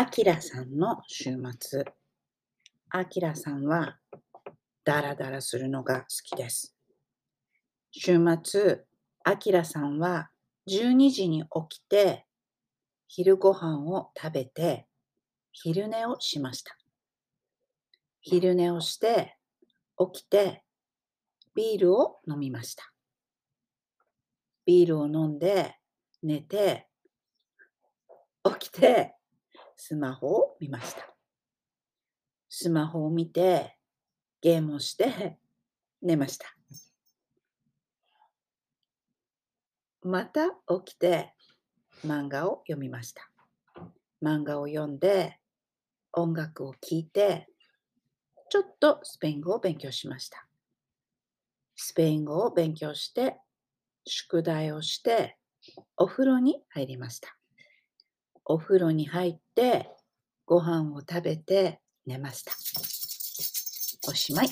あきらさんの週末。あきらさんはダラダラするのが好きです。週末、あきらさんは12時に起きて昼ご飯を食べて昼寝をしました。昼寝をして起きてビールを飲みました。ビールを飲んで寝て起きてスマホを見ました。スマホを見てゲームをして寝ました。また起きて漫画を読みました。漫画を読んで音楽を聴いてちょっとスペイン語を勉強しました。スペイン語を勉強して宿題をしてお風呂に入りました。お風呂に入ってご飯を食べて寝ました。おしまい。